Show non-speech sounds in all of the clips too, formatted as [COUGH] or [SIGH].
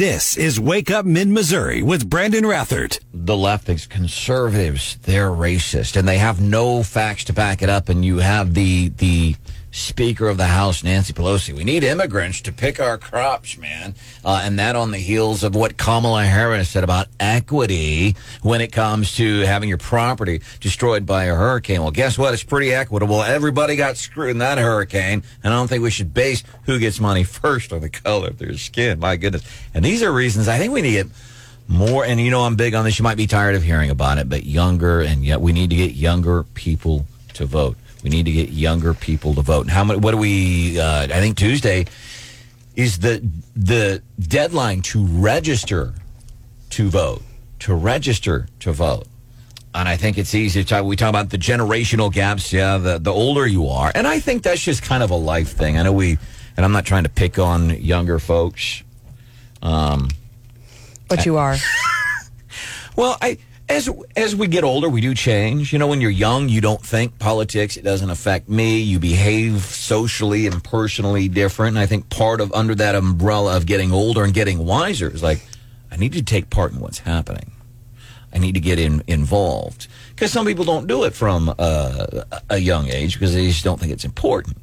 This is Wake Up Mid Missouri with Brandon Rathert. The left conservatives. They're racist, and they have no facts to back it up. And you have the the Speaker of the House, Nancy Pelosi. We need immigrants to pick our crops, man. Uh, and that on the heels of what Kamala Harris said about equity when it comes to having your property destroyed by a hurricane. Well, guess what? It's pretty equitable. Everybody got screwed in that hurricane. And I don't think we should base who gets money first on the color of their skin. My goodness. And these are reasons I think we need get more. And you know, I'm big on this. You might be tired of hearing about it, but younger, and yet we need to get younger people to vote. We need to get younger people to vote. And how much? What do we? Uh, I think Tuesday is the the deadline to register to vote. To register to vote. And I think it's easy to talk. We talk about the generational gaps. Yeah, the the older you are, and I think that's just kind of a life thing. I know we, and I'm not trying to pick on younger folks. Um, but you are. [LAUGHS] well, I as as we get older, we do change. You know, when you're young, you don't think politics. It doesn't affect me. You behave socially and personally different. And I think part of under that umbrella of getting older and getting wiser is like, I need to take part in what's happening. I need to get in, involved because some people don't do it from uh, a young age because they just don't think it's important.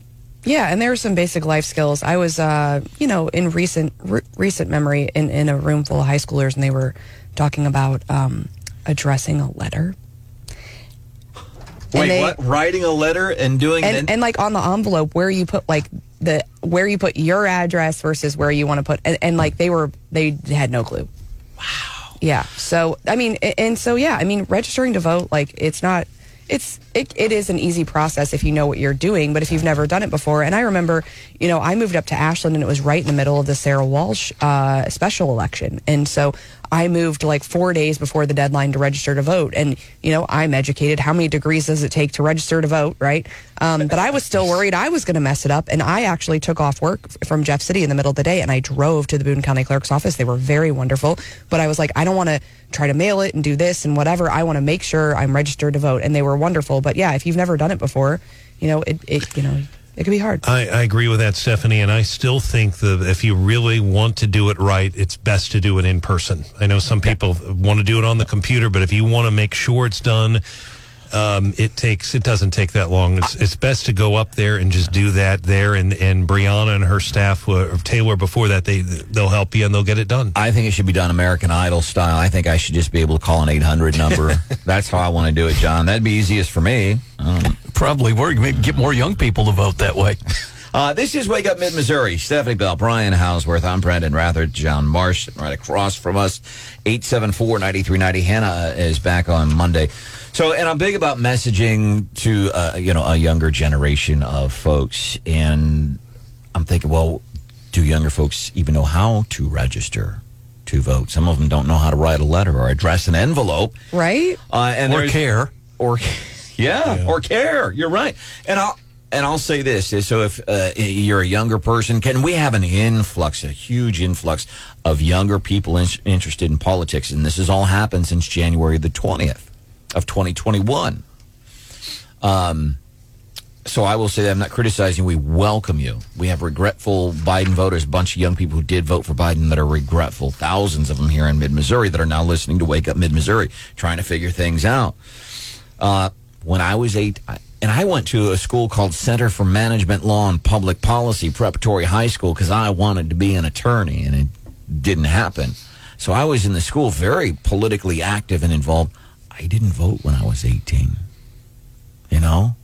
Yeah, and there are some basic life skills. I was, uh, you know, in recent re- recent memory in, in a room full of high schoolers, and they were talking about um, addressing a letter. Wait, they, what? Writing a letter and doing and, and, and like on the envelope where you put like the where you put your address versus where you want to put and, and like they were they had no clue. Wow. Yeah. So I mean, and so yeah, I mean, registering to vote like it's not it's it, it is an easy process if you know what you're doing but if you've never done it before and i remember you know i moved up to ashland and it was right in the middle of the sarah walsh uh, special election and so I moved like four days before the deadline to register to vote. And, you know, I'm educated. How many degrees does it take to register to vote, right? Um, but I was still worried I was going to mess it up. And I actually took off work from Jeff City in the middle of the day and I drove to the Boone County Clerk's office. They were very wonderful. But I was like, I don't want to try to mail it and do this and whatever. I want to make sure I'm registered to vote. And they were wonderful. But yeah, if you've never done it before, you know, it, it you know, it can be hard. I, I, agree with that, Stephanie, and I still think that if you really want to do it right, it's best to do it in person. I know some people want to do it on the computer, but if you want to make sure it's done, um, it takes it doesn't take that long. It's, it's best to go up there and just do that there, and and Brianna and her staff, or Taylor, before that they they'll help you and they'll get it done. I think it should be done American Idol style. I think I should just be able to call an eight hundred number. [LAUGHS] That's how I want to do it, John. That'd be easiest for me. Um, Probably work. Maybe get more young people to vote that way. [LAUGHS] Uh, this is Wake Up Mid Missouri. Stephanie Bell, Brian Hauswirth. I'm Brandon Rathert. John Marsh, right across from us. 874 9390. Hannah is back on Monday. So, and I'm big about messaging to, uh, you know, a younger generation of folks. And I'm thinking, well, do younger folks even know how to register? to vote. Some of them don't know how to write a letter or address an envelope. Right. Uh, and or care. Or [LAUGHS] yeah, yeah, or care. You're right. And I'll and I'll say this: so if uh, you're a younger person, can we have an influx, a huge influx of younger people in, interested in politics? And this has all happened since January the twentieth of 2021. Um. So I will say that I'm not criticizing. We welcome you. We have regretful Biden voters, a bunch of young people who did vote for Biden that are regretful. Thousands of them here in mid Missouri that are now listening to Wake Up Mid Missouri, trying to figure things out. Uh, when I was eight, and I went to a school called Center for Management Law and Public Policy, preparatory high school, because I wanted to be an attorney, and it didn't happen. So I was in the school very politically active and involved. I didn't vote when I was 18. You know,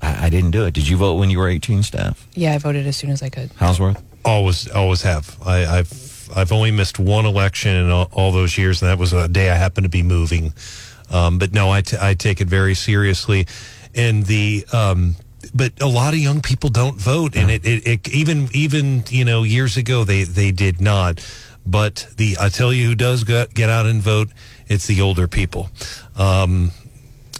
I, I didn't do it. Did you vote when you were 18, Steph? Yeah, I voted as soon as I could. Hauswirth? Always, always have. I, have I've only missed one election in all, all those years, and that was a day I happened to be moving. Um, but no, I, t- I take it very seriously. And the, um, but a lot of young people don't vote. And it, it, it, even, even, you know, years ago, they, they did not. But the, I tell you who does get, get out and vote, it's the older people. Um,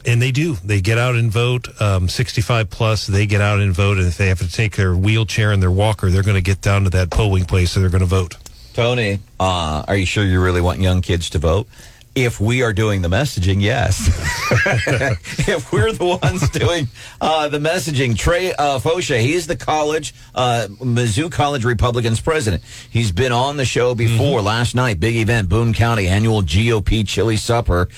and they do. They get out and vote. Um, 65 plus, they get out and vote. And if they have to take their wheelchair and their walker, they're going to get down to that polling place, so they're going to vote. Tony, uh, are you sure you really want young kids to vote? If we are doing the messaging, yes. [LAUGHS] if we're the ones doing uh, the messaging, Trey uh, Fosha, he's the college, uh, Mizzou College Republicans president. He's been on the show before. Last night, big event, Boone County annual GOP chili supper.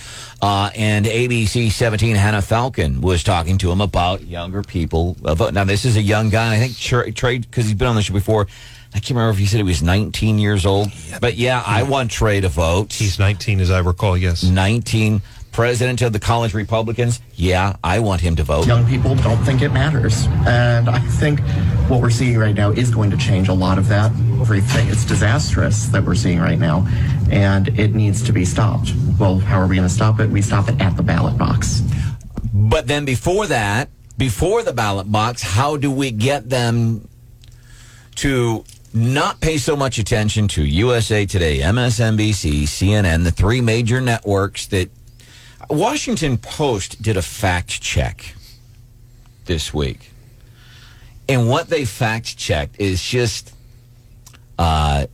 Uh, and ABC 17 Hannah Falcon was talking to him about younger people. Uh. Now, this is a young guy. I think Trey, because he's been on the show before. I can't remember if he said he was 19 years old. But yeah, I want Trey to vote. He's 19, as I recall. Yes. 19, president of the college Republicans. Yeah, I want him to vote. young people don't think it matters. And I think what we're seeing right now is going to change a lot of that. Everything it's disastrous that we're seeing right now, and it needs to be stopped. Well, how are we going to stop it? We stop it at the ballot box. But then before that, before the ballot box, how do we get them to not pay so much attention to USA Today, MSNBC, CNN, the three major networks that Washington Post did a fact check this week. And what they fact checked is just uh,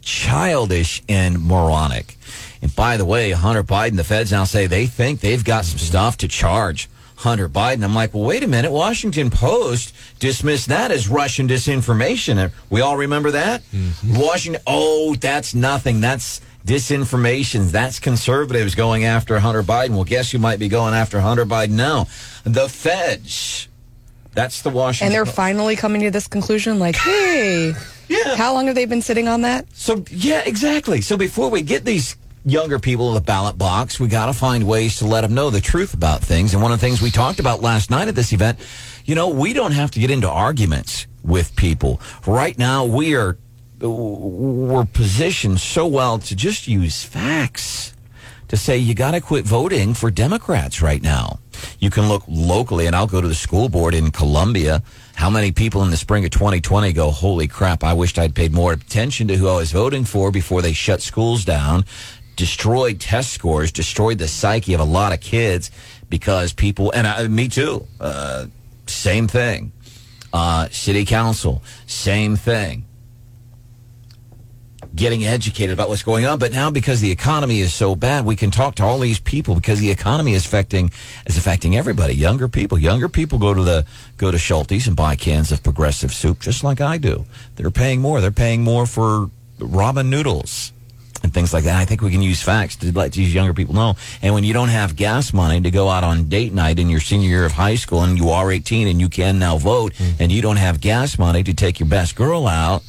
childish and moronic. And by the way, Hunter Biden, the feds now say they think they've got some stuff to charge Hunter Biden. I'm like, well, wait a minute. Washington Post dismissed that as Russian disinformation. We all remember that? Mm-hmm. Washington, oh, that's nothing. That's disinformation. That's conservatives going after Hunter Biden. Well, guess who might be going after Hunter Biden now? The feds. That's the Washington And they're Post. finally coming to this conclusion like, hey, Yeah. how long have they been sitting on that? So yeah, exactly. So before we get these younger people in the ballot box, we got to find ways to let them know the truth about things. And one of the things we talked about last night at this event, you know, we don't have to get into arguments with people. Right now, we are we're positioned so well to just use facts to say you got to quit voting for Democrats right now. You can look locally, and I'll go to the school board in Columbia. How many people in the spring of 2020 go, holy crap, I wished I'd paid more attention to who I was voting for before they shut schools down, destroyed test scores, destroyed the psyche of a lot of kids because people, and I, me too, uh, same thing. Uh, city council, same thing getting educated about what's going on. But now because the economy is so bad, we can talk to all these people because the economy is affecting is affecting everybody. Younger people. Younger people go to the go to Schulte's and buy cans of Progresso soup just like I do. They're paying more. They're paying more for ramen noodles. And things like that. I think we can use facts to let these younger people know. And when you don't have gas money to go out on date night in your senior year of high school and you are 18 and you can now vote and you don't have gas money to take your best girl out,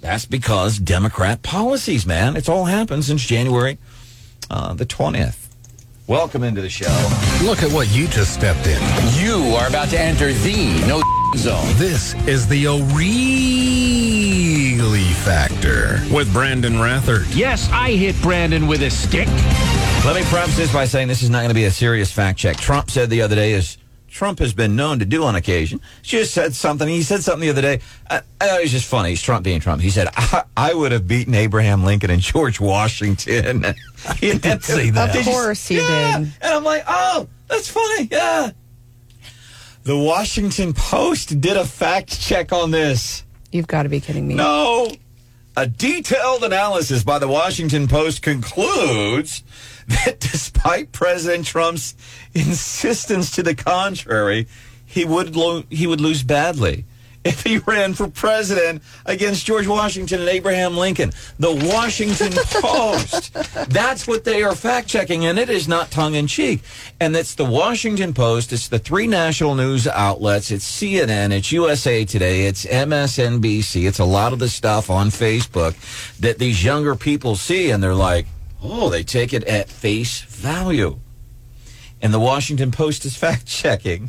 that's because Democrat policies, man. It's all happened since January uh, the 20th. Welcome into the show. Look at what you just stepped in. You are about to enter the no zone. This is the O'Reilly Factor with Brandon Rathert. Yes, I hit Brandon with a stick. Let me preface this by saying this is not going to be a serious fact check. Trump said the other day, as Trump has been known to do on occasion, just said something. He said something the other day. I, I thought it was just funny. He's Trump being Trump. He said, I, I would have beaten Abraham Lincoln and George Washington. he did say that. Of course he yeah. did. And I'm like, oh, that's funny. Yeah. The Washington Post did a fact check on this. You've got to be kidding me. No. A detailed analysis by the Washington Post concludes that [LAUGHS] despite President Trump's insistence to the contrary, he would lo- he would lose badly if he ran for president against George Washington and Abraham Lincoln. The Washington [LAUGHS] Post. That's what they are fact checking, and it is not tongue in cheek. And it's the Washington Post. It's the three national news outlets. It's CNN. It's USA Today. It's MSNBC. It's a lot of the stuff on Facebook that these younger people see, and they're like, oh, they take it at face value. And the Washington Post is fact checking.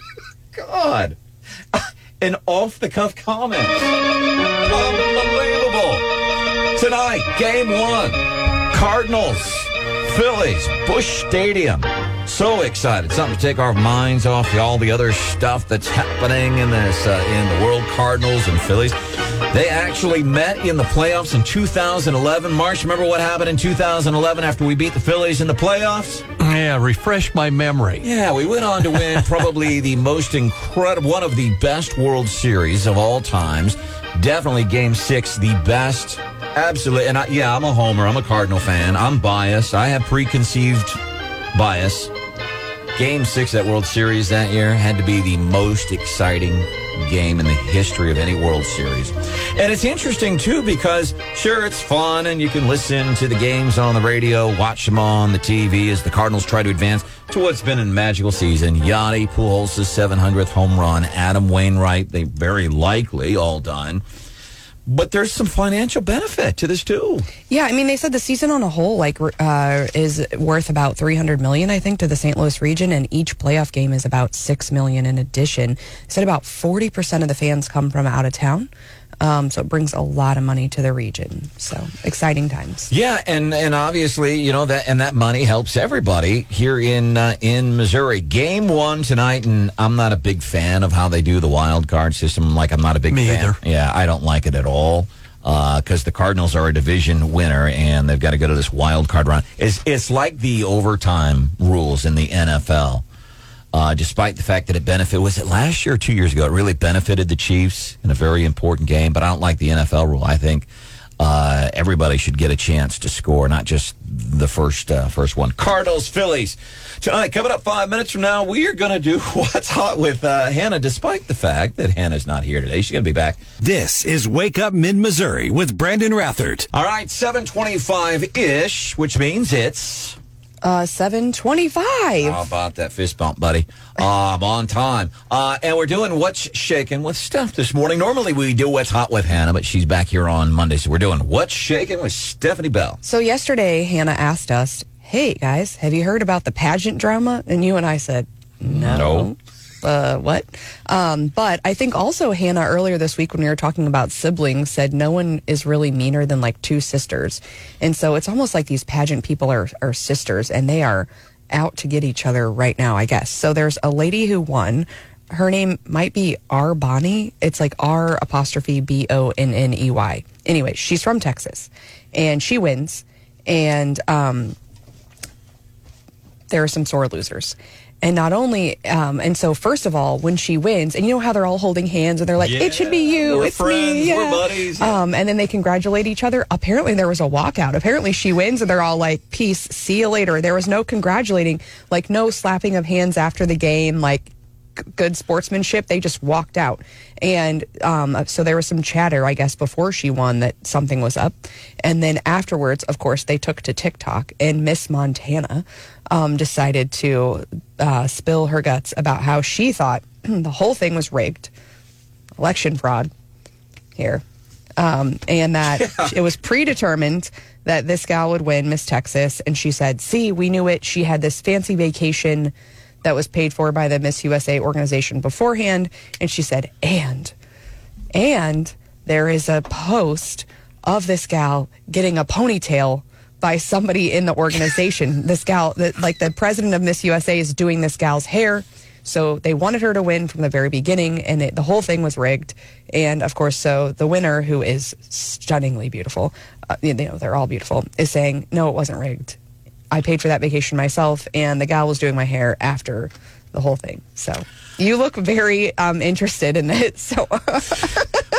[LAUGHS] God. An off the cuff comment. Unbelievable. Tonight, game one Cardinals, Phillies, Busch Stadium. So excited. Something to take our minds off all the other stuff that's happening in this uh, in the world Cardinals and Phillies. They actually met in the playoffs in 2011. Marsh, remember what happened in 2011 after we beat the Phillies in the playoffs? Yeah, refresh my memory. Yeah, we went on to win [LAUGHS] probably the most incredible, one of the best World Series of all times. Definitely Game Six, the best Absolutely. And I, yeah, I'm a homer. I'm a Cardinal fan. I'm biased. I have preconceived bias. Game six that World Series that year had to be the most exciting game in the history of any World Series. And it's interesting, too, because sure, it's fun and you can listen to the games on the radio, watch them on the TV as the Cardinals try to advance to what's been a magical season. Yadi Pujols' 700th home run, Adam Wainwright, they very likely all done. But there's some financial benefit to this, too. Yeah, I mean, they said the season on a whole like uh, is worth about 300 million, I think, to the St. Louis region, and each playoff game is about six million in addition. They said about 40 percent of the fans come from out of town, um, so it brings a lot of money to the region. So exciting times. Yeah, and and obviously, you know that and that money helps everybody here in uh, in Missouri. Game one tonight, and I'm not a big fan of how they do the wild card system. Like I'm not a big Me fan. either. Yeah, I don't like it at all. Because the Cardinals are a division winner and they've got to go to this wild card round. It's it's like the overtime rules in the NFL. Uh, despite the fact that it benefited, was it last year or two years ago? It really benefited the Chiefs in a very important game. But I don't like the NFL rule. I think uh, everybody should get a chance to score, not just the first uh, first one. Cardinals, Phillies tonight. Coming up five minutes from now, we are going to do [LAUGHS] what's hot with uh, Hannah. Despite the fact that Hannah's not here today, she's going to be back. This is Wake Up Mid Missouri with Brandon Rathert. All right, seven twenty-five ish, which means it's. Uh, 725. How about that fist bump, buddy? Uh, I'm on time. Uh, and we're doing What's Shaking with Steph this morning. Normally we do What's Hot with Hannah, but she's back here on Monday. So we're doing What's Shaking with Stephanie Bell. So yesterday, Hannah asked us, "Hey guys, have you heard about the pageant drama?" And you and I said, "No." No. Uh, what? Um, but I think also Hannah earlier this week when we were talking about siblings said no one is really meaner than like two sisters, and so it's almost like these pageant people are are sisters and they are out to get each other right now. I guess so. There's a lady who won. Her name might be R Bonnie. It's like R apostrophe B O N N E Y. Anyway, she's from Texas, and she wins. And um, there are some sore losers. And not only, um, and so first of all, when she wins, and you know how they're all holding hands and they're like, "It should be you, we're it's friends, me, we're yeah." buddies, yeah. Um, and then they congratulate each other. Apparently, there was a walkout. Apparently, she wins, and they're all like, "Peace, see you later." There was no congratulating, like no slapping of hands after the game, like good sportsmanship. They just walked out. And um, so there was some chatter, I guess, before she won that something was up. And then afterwards, of course, they took to TikTok, and Miss Montana um, decided to uh, spill her guts about how she thought [CLEARS THROAT] the whole thing was rigged, election fraud here. Um, and that [LAUGHS] it was predetermined that this gal would win Miss Texas. And she said, See, we knew it. She had this fancy vacation that was paid for by the Miss USA organization beforehand. And she said, And, and there is a post of this gal getting a ponytail by somebody in the organization. [LAUGHS] this gal, the, like the president of Miss USA, is doing this gal's hair. So they wanted her to win from the very beginning, and it, the whole thing was rigged. And of course, so the winner, who is stunningly beautiful, uh, you know, they're all beautiful, is saying, no, it wasn't rigged. I paid for that vacation myself, and the gal was doing my hair after the whole thing. So you look very um, interested in it. [LAUGHS] So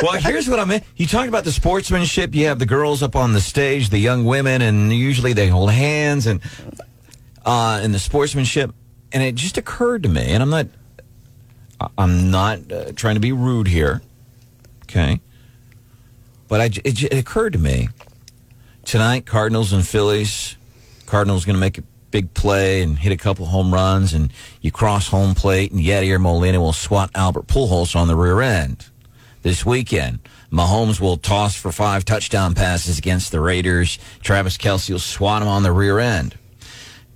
well, here's what I meant. You talked about the sportsmanship. You have the girls up on the stage, the young women, and usually they hold hands and uh, and the sportsmanship. And it just occurred to me, and I'm not, I'm not uh, trying to be rude here, okay? But I, it, it occurred to me tonight, Cardinals and Phillies. Cardinals going to make a big play and hit a couple home runs, and you cross home plate, and Yadier Molina will swat Albert Pujols on the rear end this weekend. Mahomes will toss for five touchdown passes against the Raiders. Travis Kelce will swat him on the rear end.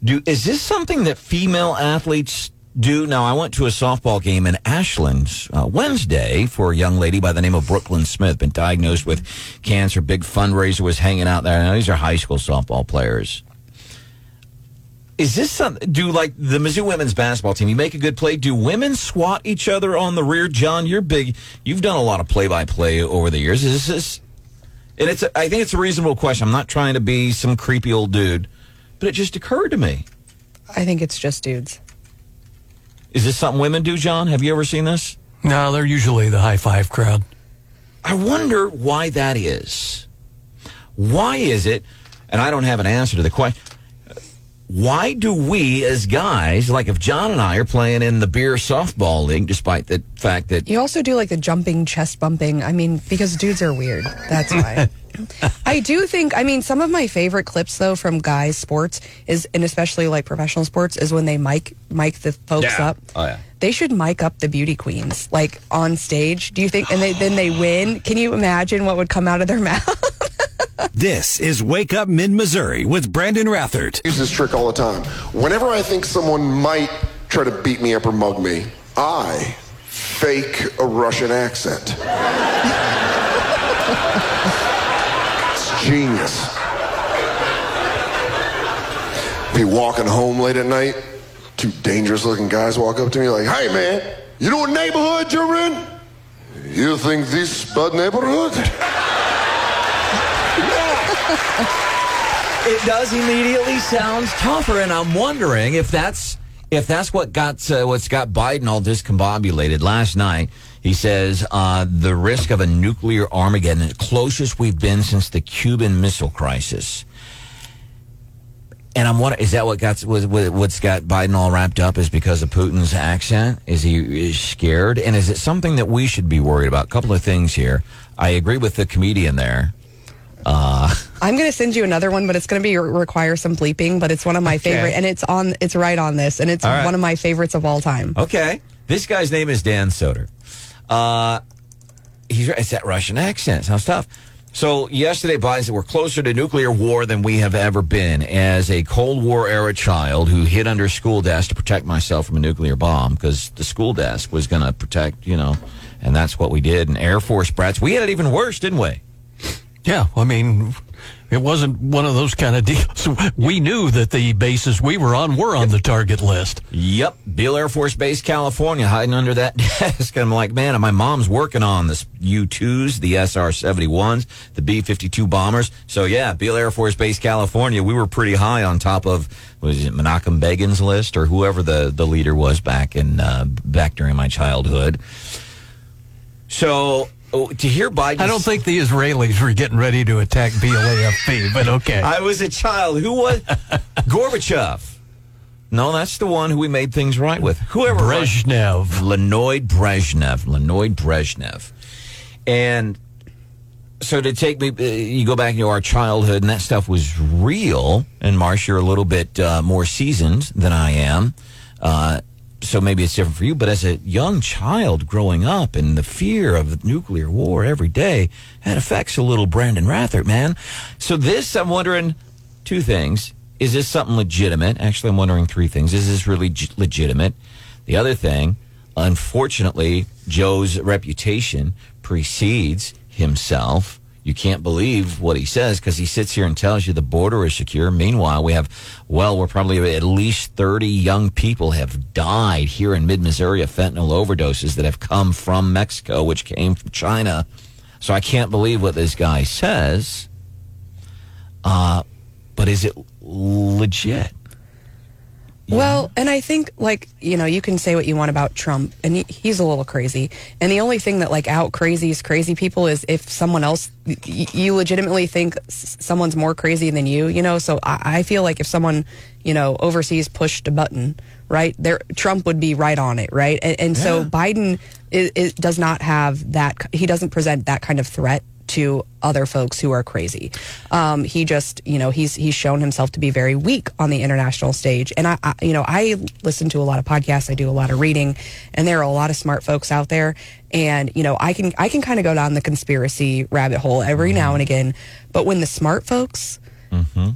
Do is this something that female athletes do? Now, I went to a softball game in Ashland uh, Wednesday for a young lady by the name of Brooklyn Smith, been diagnosed with cancer. Big fundraiser was hanging out there. Now, these are high school softball players. Is this something? Do like the Mizzou women's basketball team? You make a good play. Do women swat each other on the rear? John, you're big. You've done a lot of play-by-play over the years. Is this? And it's. A, I think it's a reasonable question. I'm not trying to be some creepy old dude, but it just occurred to me. I think it's just dudes. Is this something women do, John? Have you ever seen this? No, they're usually the high five crowd. I wonder why that is. Why is it? And I don't have an answer to the question. Why do we, as guys, like if John and I are playing in the beer softball league, despite the fact that You also do like the jumping, chest bumping. I mean, because dudes are weird. That's why. [LAUGHS] I do think, I mean, some of my favorite clips though from guys sports is, and especially like professional sports, is when they mic mic the folks Yeah. up. Oh, yeah. They should mic up the beauty queens like on stage. Do you think? And they, then they win. Can you imagine what would come out of their [LAUGHS] mouth? This is Wake Up Mid Missouri with Brandon Rathert. use this trick all the time. Whenever I think someone might try to beat me up or mug me, I fake a Russian accent. it's genius. Be walking home late at night, two dangerous looking guys walk up to me like, hey man, you know what neighborhood you're in? You think this bad neighborhood? It does immediately sounds tougher, and I'm wondering if that's if that's what got uh, what's got Biden all discombobulated. Last night, he says uh, the risk of a nuclear Armageddon, the closest we've been since the Cuban Missile Crisis. And I'm wondering, is that what got what's got Biden all wrapped up? Is because of Putin's accent? Is he scared? And is it something that we should be worried about? A couple of things here. I agree with the comedian there. Uh, [LAUGHS] I'm going to send you another one, but it's going to be require some bleeping. But it's one of my favorite, and it's on. It's right on this, and it's right. one of my favorites of all time. Okay. This guy's name is Dan Soder. Uh, he's it's that Russian accent. Sounds tough. So yesterday, Biden said we're closer to nuclear war than we have ever been. As a Cold War era child who hid under a school desk to protect myself from a nuclear bomb, because the school desk was going to protect, you know, and that's what we did. And Air Force brats, we had it even worse, didn't we? Yeah, I mean, it wasn't one of those kind of deals. [LAUGHS] We knew that the bases we were on were on the target list. Yep, Beale Air Force Base, California, hiding under that [LAUGHS] desk. I'm like, man, my mom's working on this U-2s, the SR-71s, the B-52 bombers. So yeah, Beale Air Force Base, California, we were pretty high on top of, was it Menachem Begin's list or whoever the, the leader was back in, uh, back during my childhood. So oh, to hear Biden. I don't think the Israelis were getting ready to attack BLAFP, but okay. I was a child. Who was [LAUGHS] Gorbachev? No, that's the one who we made things right with. Whoever Brezhnev. Leonid Brezhnev. Leonid Brezhnev. And so to take me, uh, you go back into our childhood, and that stuff was real. And Marsh, you're a little bit uh, more seasoned than I am. Uh, so maybe it's different for you. But as a young child growing up and the fear of nuclear war every day, that affects a little Brandon Rathert, man. So this, I'm wondering two things. Is this something legitimate? Actually, I'm wondering three things. Is this really g- legitimate? The other thing, unfortunately, Joe's reputation precedes himself. You can't believe what he says because he sits here and tells you the border is secure. Meanwhile, we have, well, we're probably at least 30 young people have died here in mid Missouri of fentanyl overdoses that have come from Mexico, which came from China. So I can't believe what this guy says. Uh, but is it legit? Well, and I think like you know you can say what you want about Trump, and he, he's a little crazy. And the only thing that like out crazies crazy people is if someone else y- you legitimately think s- someone's more crazy than you. You know, so I, I feel like if someone you know overseas pushed a button, right there, Trump would be right on it, right? And, and so Biden is, is, does not have that. He doesn't present that kind of threat to other folks who are crazy. Um, he just, you know, he's he's shown himself to be very weak on the international stage. And I, I, you know, I listen to a lot of podcasts. I do a lot of reading, and there are a lot of smart folks out there. And you know, I can I can kind of go down the conspiracy rabbit hole every now and again. But when the smart folks,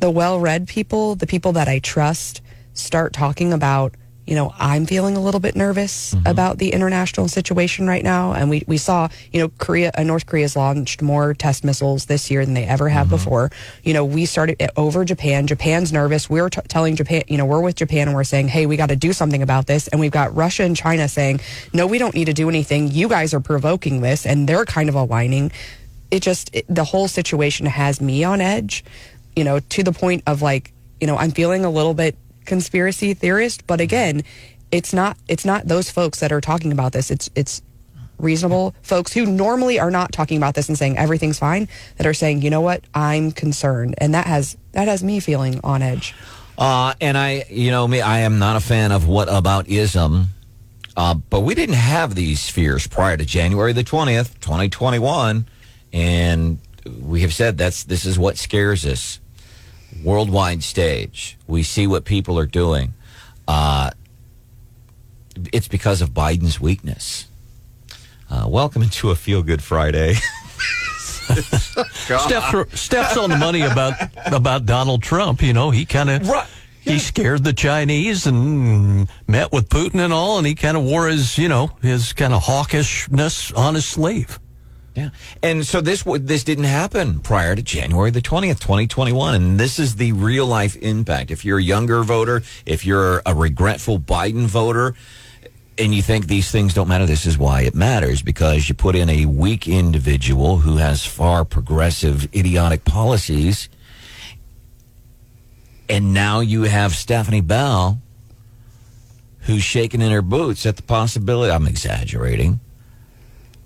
the well-read people, the people that I trust, start talking about you know, I'm feeling a little bit nervous mm-hmm. about the international situation right now. And we, we saw, you know, Korea, uh, North Korea's launched more test missiles this year than they ever have mm-hmm. before. You know, we started uh, over Japan. Japan's nervous. We're t- telling Japan, you know, we're with Japan and we're saying, hey, we got to do something about this. And we've got Russia and China saying, no, we don't need to do anything. You guys are provoking this. And they're kind of aligning. It just, it, the whole situation has me on edge, you know, to the point of like, you know, I'm feeling a little bit conspiracy theorist but again it's not it's not those folks that are talking about this it's it's reasonable folks who normally are not talking about this and saying everything's fine that are saying, you know what, I'm concerned, and that has that has me feeling on edge. Uh, and I, you know me, I am not a fan of what about ism. Uh, but we didn't have these fears prior to January the 20th, 2021. And we have said that's this is what scares us. Worldwide stage. We see what people are doing. Uh, it's because of Biden's weakness. Uh, welcome into a feel good Friday. [LAUGHS] Steph, Steph's on the money about about Donald Trump. You know, he kind of Right. he scared the Chinese and met with Putin and all, and he kind of wore his you know his kind of hawkishness on his sleeve. Yeah, and so this this didn't happen prior to January the twentieth, twenty twenty one, and this is the real life impact. If you're a younger voter, if you're a regretful Biden voter, and you think these things don't matter, this is why it matters because you put in a weak individual who has far progressive, idiotic policies, and now you have Stephanie Bell, who's shaking in her boots at the possibility. I'm exaggerating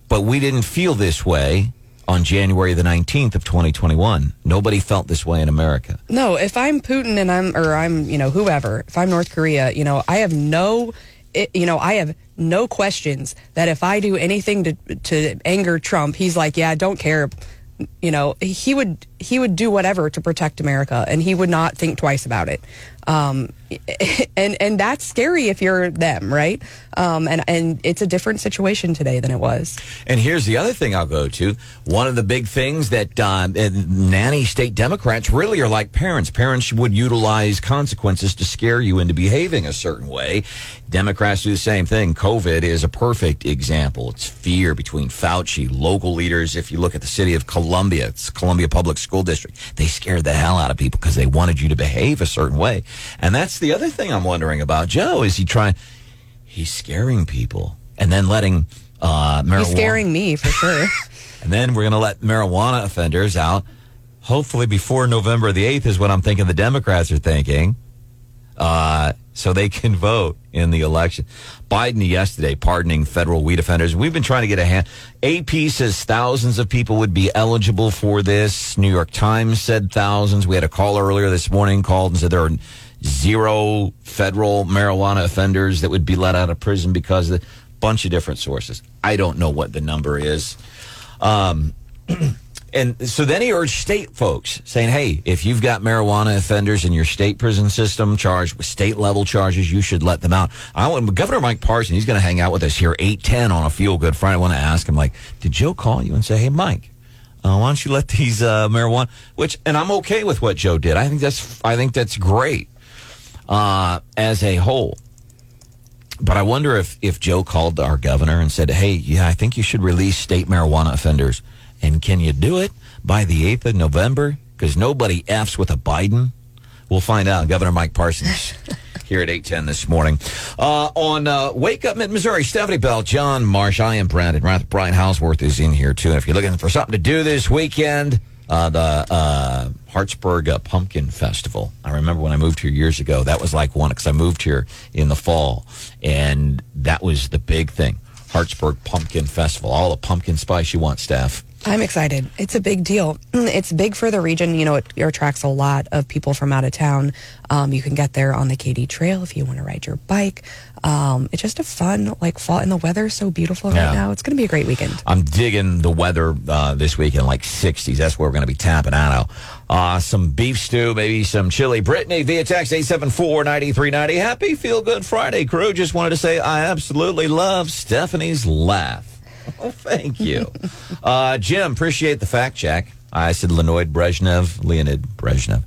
but we didn't feel this way on January the 19th of 2021. Nobody felt this way in America. No, if I'm Putin and I'm or I'm you know whoever, if I'm North Korea, you know I have no, it, you know I have no questions that if I do anything to to anger Trump, he's like, yeah, I don't care. You know he would he would do whatever to protect America, and he would not think twice about it. Um, and and that's scary if you're them, right? Um, and and it's a different situation today than it was. And here's the other thing I'll go to. One of the big things that uh, nanny state Democrats really are like parents. Parents would utilize consequences to scare you into behaving a certain way. Democrats do the same thing. COVID is a perfect example. It's fear between Fauci, local leaders. If you look at the city of Columbia, it's Columbia Public School District. They scared the hell out of people because they wanted you to behave a certain way. And that's the other thing I'm wondering about Joe. Is he trying? He's scaring people and then letting uh, marijuana. He's scaring me for sure. [LAUGHS] And then we're going to let marijuana offenders out. Hopefully before November the 8th is what I'm thinking the Democrats are thinking. Uh, so they can vote in the election. Biden yesterday pardoning federal weed offenders. We've been trying to get a hand. AP says thousands of people would be eligible for this. New York Times said thousands. We had a caller earlier this morning called and said there are zero federal marijuana offenders that would be let out of prison because of a bunch of different sources. I don't know what the number is. Um, [CLEARS THROAT] and so then he urged state folks saying, hey, if you've got marijuana offenders in your state prison system charged with state level charges, you should let them out. I want Governor Mike Parson, he's going to hang out with us here 810 on a feel good Friday. I want to ask him, like, did Joe call you and say, hey, Mike, uh, why don't you let these uh, marijuana, which, and I'm okay with what Joe did. I think that's, I think that's great uh, as a whole. But I wonder if, if Joe called our governor and said, hey, yeah, I think you should release state marijuana offenders. And can you do it by the 8th of November? Because nobody F's with a Biden. We'll find out. Governor Mike Parsons [LAUGHS] here at 810 this morning. Uh, on uh, Wake Up Mid Missouri, Stephanie Bell, John Marsh, I am Brandon Rath. Brian Hauswirth is in here too. And if you're looking for something to do this weekend, uh, the uh, Hartsburg uh, Pumpkin Festival. I remember when I moved here years ago, that was like one because I moved here in the fall, and that was the big thing. Hartsburg Pumpkin Festival, all the pumpkin spice you want, Steph. I'm excited. It's a big deal. It's big for the region. You know, it, attracts a lot of people from out of town. Um, you can get there on the Katy Trail if you want to ride your bike. Um, it's just a fun, like fall, and the weather's so beautiful Yeah. right now. It's going to be a great weekend. I'm digging the weather uh, this weekend, like 60s. That's where we're going to be tapping out. Uh, some beef stew, maybe some chili. Brittany via text 874-9390. Happy Feel Good Friday, crew. Just wanted to say I absolutely love Stephanie's laugh. [LAUGHS] Oh, thank you. [LAUGHS] uh, Jim, appreciate the fact check. I said Leonid Brezhnev, Leonid Brezhnev.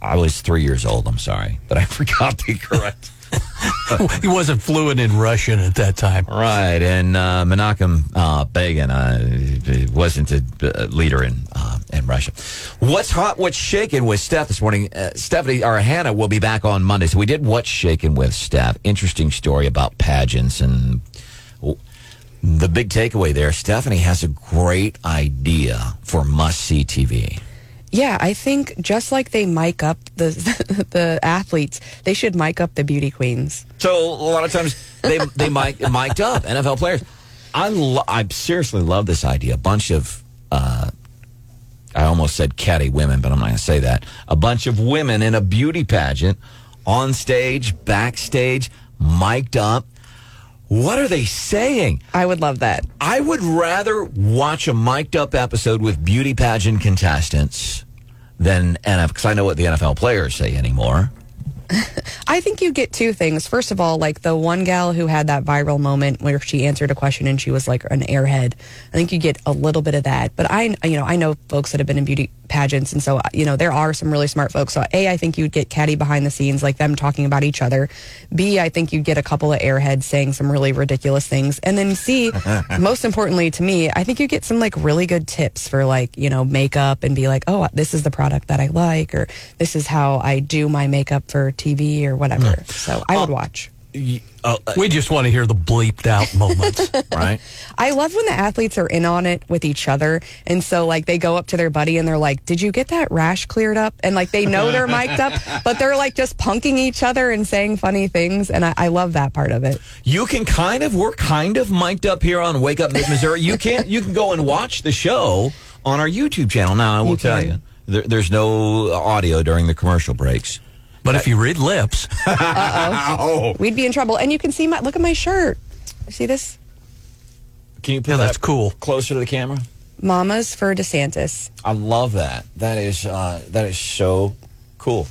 I was three years old, I'm sorry, but I [LAUGHS] forgot the correct. He wasn't fluent in Russian at that time. Right, and uh, Menachem uh, Begin uh, wasn't a leader in uh, in Russia. What's hot? What's shaking with Steph this morning? Uh, Stephanie or Hannah will be back on Monday. So we did what's shaking with Steph. Interesting story about pageants and the big takeaway there. Stephanie has a great idea for must see TV. Yeah, I think just like they mic up the [LAUGHS] the athletes, they should mic up the beauty queens. So a lot of times they they mic, mic'd up NFL players. I lo- I seriously love this idea. A bunch of uh, I almost said catty women, but I'm not going to say that. A bunch of women in a beauty pageant, on stage, backstage, mic'd up. What are they saying? I would love that. I would rather watch a mic'd up episode with beauty pageant contestants than NFL because I know what the NFL players say anymore. [LAUGHS] I think you get two things. First of all, like the one gal who had that viral moment where she answered a question and she was like an airhead. I think you get a little bit of that. But I, you know, I know folks that have been in beauty pageants, and so you know there are some really smart folks. So a, I think you'd get catty behind the scenes, like them talking about each other. B, I think you'd get a couple of airheads saying some really ridiculous things, and then C, [LAUGHS] most importantly to me, I think you get some like really good tips for like you know makeup and be like, oh, this is the product that I like, or this is how I do my makeup for TV or whatever. So I would uh, watch. Uh, uh, we just want to hear the bleeped out moments. [LAUGHS] right? I love when the athletes are in on it with each other. And so, like, they go up to their buddy and they're like, Did you get that rash cleared up? And, like, they know they're mic'd up, [LAUGHS] but they're, like, just punking each other and saying funny things. And I, I love that part of it. You can kind of we're kind of mic'd up here on Wake Up Mid Missouri. You can't you can go and watch the show on our YouTube channel. Now I will You tell you, there, there's no audio during the commercial breaks. But if you read lips, [LAUGHS] Oh, [LAUGHS] We'd be in trouble. And you can see my, look at my shirt. See this? can you put yeah, that's that cool. closer to the camera? Mamas for DeSantis. I love that. That is uh, that is so cool.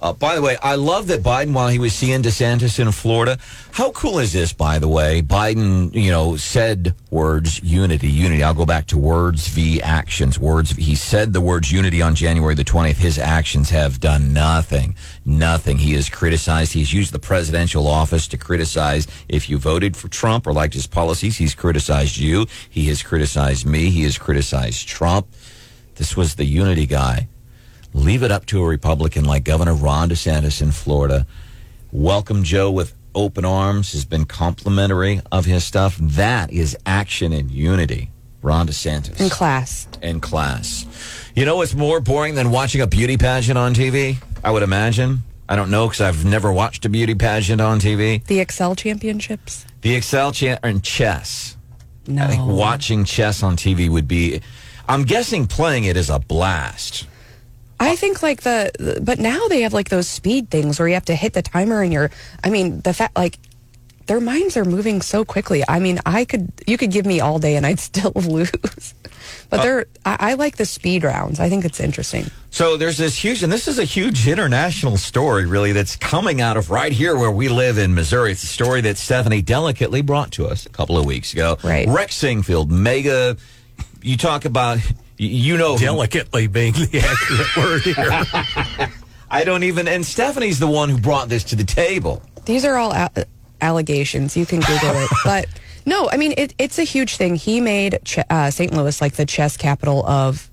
Uh, by the way, I love that Biden, while he was seeing DeSantis in Florida, how cool is this? By the way, Biden, you know, said words unity, unity. I'll go back to words v actions. Words. He said the words unity on January the twentieth. His actions have done nothing, nothing. He has criticized. He's used the presidential office to criticize. If you voted for Trump or liked his policies, he's criticized you. He has criticized me. He has criticized Trump. This was the unity guy. Leave it up to a Republican like Governor Ron DeSantis in Florida. Welcome Joe with open arms, has been complimentary of his stuff. That is action and unity. Ron DeSantis. In class. In class. You know what's more boring than watching a beauty pageant on TV? I would imagine. I don't know because I've never watched a beauty pageant on TV. The Excel championships? The Excel cha- and chess. No. I think watching chess on TV would be. I'm guessing playing it is a blast. I think like the, the- but now they have like those speed things where you have to hit the timer and you're, I mean, the fact like their minds are moving so quickly. I mean, I could, you could give me all day and I'd [LAUGHS] still lose. But uh, they're, I, I like the speed rounds. I think it's interesting. So there's this huge, and this is a huge international story, really, that's coming out of right here where we live in Missouri. It's a story that Stephanie delicately brought to us a couple of weeks ago. Right. Rex Sinquefield, mega. You talk about, you know, who- Delicately being the accurate word here. [LAUGHS] I don't even, and Stephanie's the one who brought this to the table. These are all a- allegations. You can Google it. [LAUGHS] But no, I mean, it, it's a huge thing. He made ch- uh, St. Louis like the chess capital of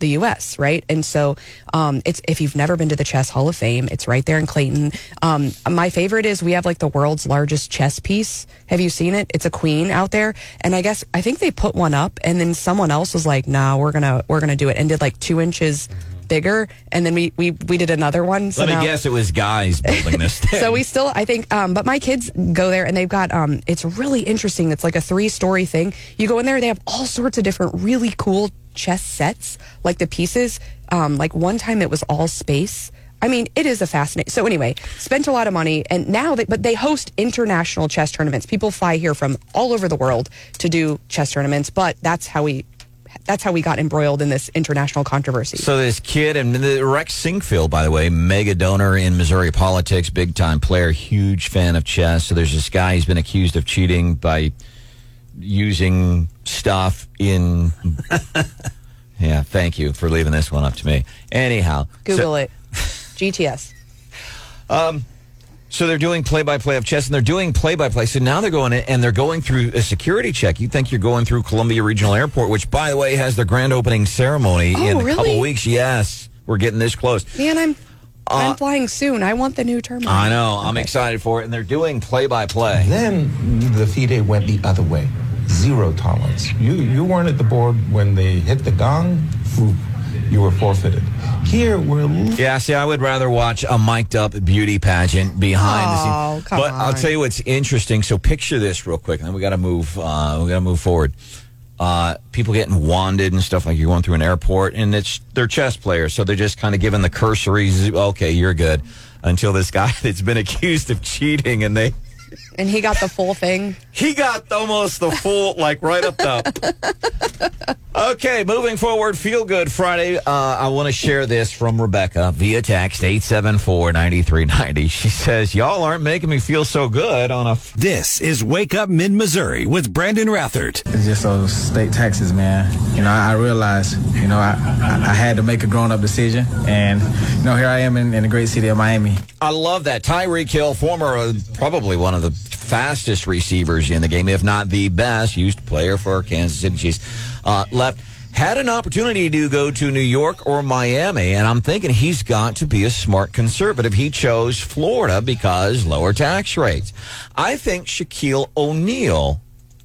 the U.S., right? And so um, it's if you've never been to the Chess Hall of Fame, it's right there in Clayton. Um, my favorite is we have like the world's largest chess piece. Have you seen it? It's a queen out there, and I guess I think they put one up, and then someone else was like, "No, we're gonna we're gonna do it," and did like two inches bigger, and then we we we did another one. So Let now- me guess, it was guys building this [LAUGHS] thing. so we still, I think, um, but my kids go there and they've got, um, it's really interesting. It's like a three story thing. You go in there, they have all sorts of different really cool chess sets, like the pieces. Um, like one time it was all space. I mean, it is a fascinating. So anyway, spent a lot of money, and now they, but they host international chess tournaments. People fly here from all over the world to do chess tournaments. But that's how we, that's how we got embroiled in this international controversy. So this kid and Rex Sinquefield, by the way, mega donor in Missouri politics, big time player, huge fan of chess. So there's this guy who's been accused of cheating by using stuff in. [LAUGHS] yeah, thank you for leaving this one up to me. Anyhow, Google so, it. GTS. So they're doing play by play of chess and they're doing play by play. So now they're going in and they're going through a security check. You think you're going through Columbia Regional Airport, which, by the way, has their grand opening ceremony Oh, in a couple weeks. Yes, we're getting this close. Man, I'm Uh, I'm flying soon. I want the new terminal. I know. I'm excited for it. And they're doing play by play. Then the FIDE went the other way. Zero tolerance. You you weren't at the board when they hit the gong. Whew. you were forfeited. Here, we're Yeah, see, I would rather watch a mic'd up beauty pageant behind the Oh, scenes. come But I'll tell you what's interesting. So picture this real quick, and then we got to move. Uh, we got to move forward. Uh, people getting wanded and stuff like you're going through an airport, and it's they're chess players, so they're just kind of giving the cursories. Okay, you're good. Until this guy [LAUGHS] that's been accused of cheating, and they And he got the full thing. he got almost the full, like right up the. [LAUGHS] okay, moving forward, Feel Good Friday. Uh, I want to share this from Rebecca via text 874 9390. [LAUGHS] She says, Y'all aren't making me feel so good on a. This is Wake Up Mid Missouri with Brandon Rathert. It's just those state taxes, man. You know, I, I realized, you know, I, I, I had to make a grown up decision. And, you know, here I am in, in the great city of Miami. I love that. Tyreek Hill, former, uh, probably one of the fastest receivers in the game, if not the best, used player for Kansas City Chiefs, uh, left. Had an opportunity to go to New York or Miami, and I'm thinking he's got to be a smart conservative. He chose Florida because lower tax rates. I think Shaquille O'Neal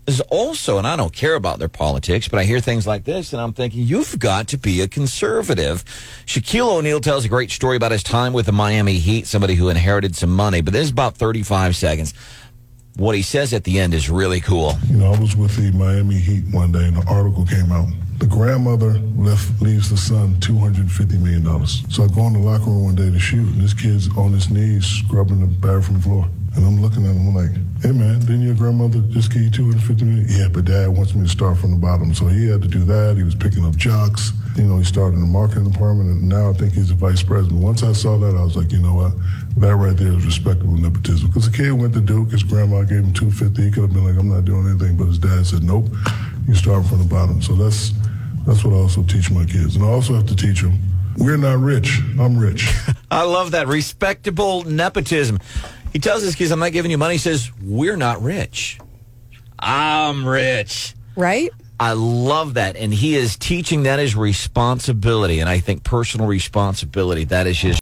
is also, and I don't care about their politics, but I hear things like this, and I'm thinking, you've got to be a conservative. Shaquille O'Neal tells a great story about his time with the Miami Heat, somebody who inherited some money, but this is about 35 seconds. What he says at the end is really cool. You know, I was with the Miami Heat one day, and an article came out. The grandmother left leaves the son two hundred fifty million dollars. So I go in the locker room one day to shoot, and this kid's on his knees scrubbing the bathroom floor. And I'm looking at him, I'm like, "Hey man, didn't your grandmother just give you two hundred fifty million? Yeah, but Dad wants me to start from the bottom, so he had to do that. He was picking up jocks. You know, he started in the marketing department, and now I think he's a vice president. Once I saw that, I was like, you know what? That right there is respectable nepotism. Because the kid went to Duke, his grandma gave him two fifty. He could have been like, I'm not doing anything, but his dad said, nope, you start from the bottom. So that's that's what I also teach my kids, and I also have to teach them. We're not rich. I'm rich. [LAUGHS] I love that. Respectable nepotism. He tells his kids, I'm not giving you money. He says, We're not rich. I'm rich. Right? I love that. And he is teaching that as responsibility. And I think personal responsibility, that is his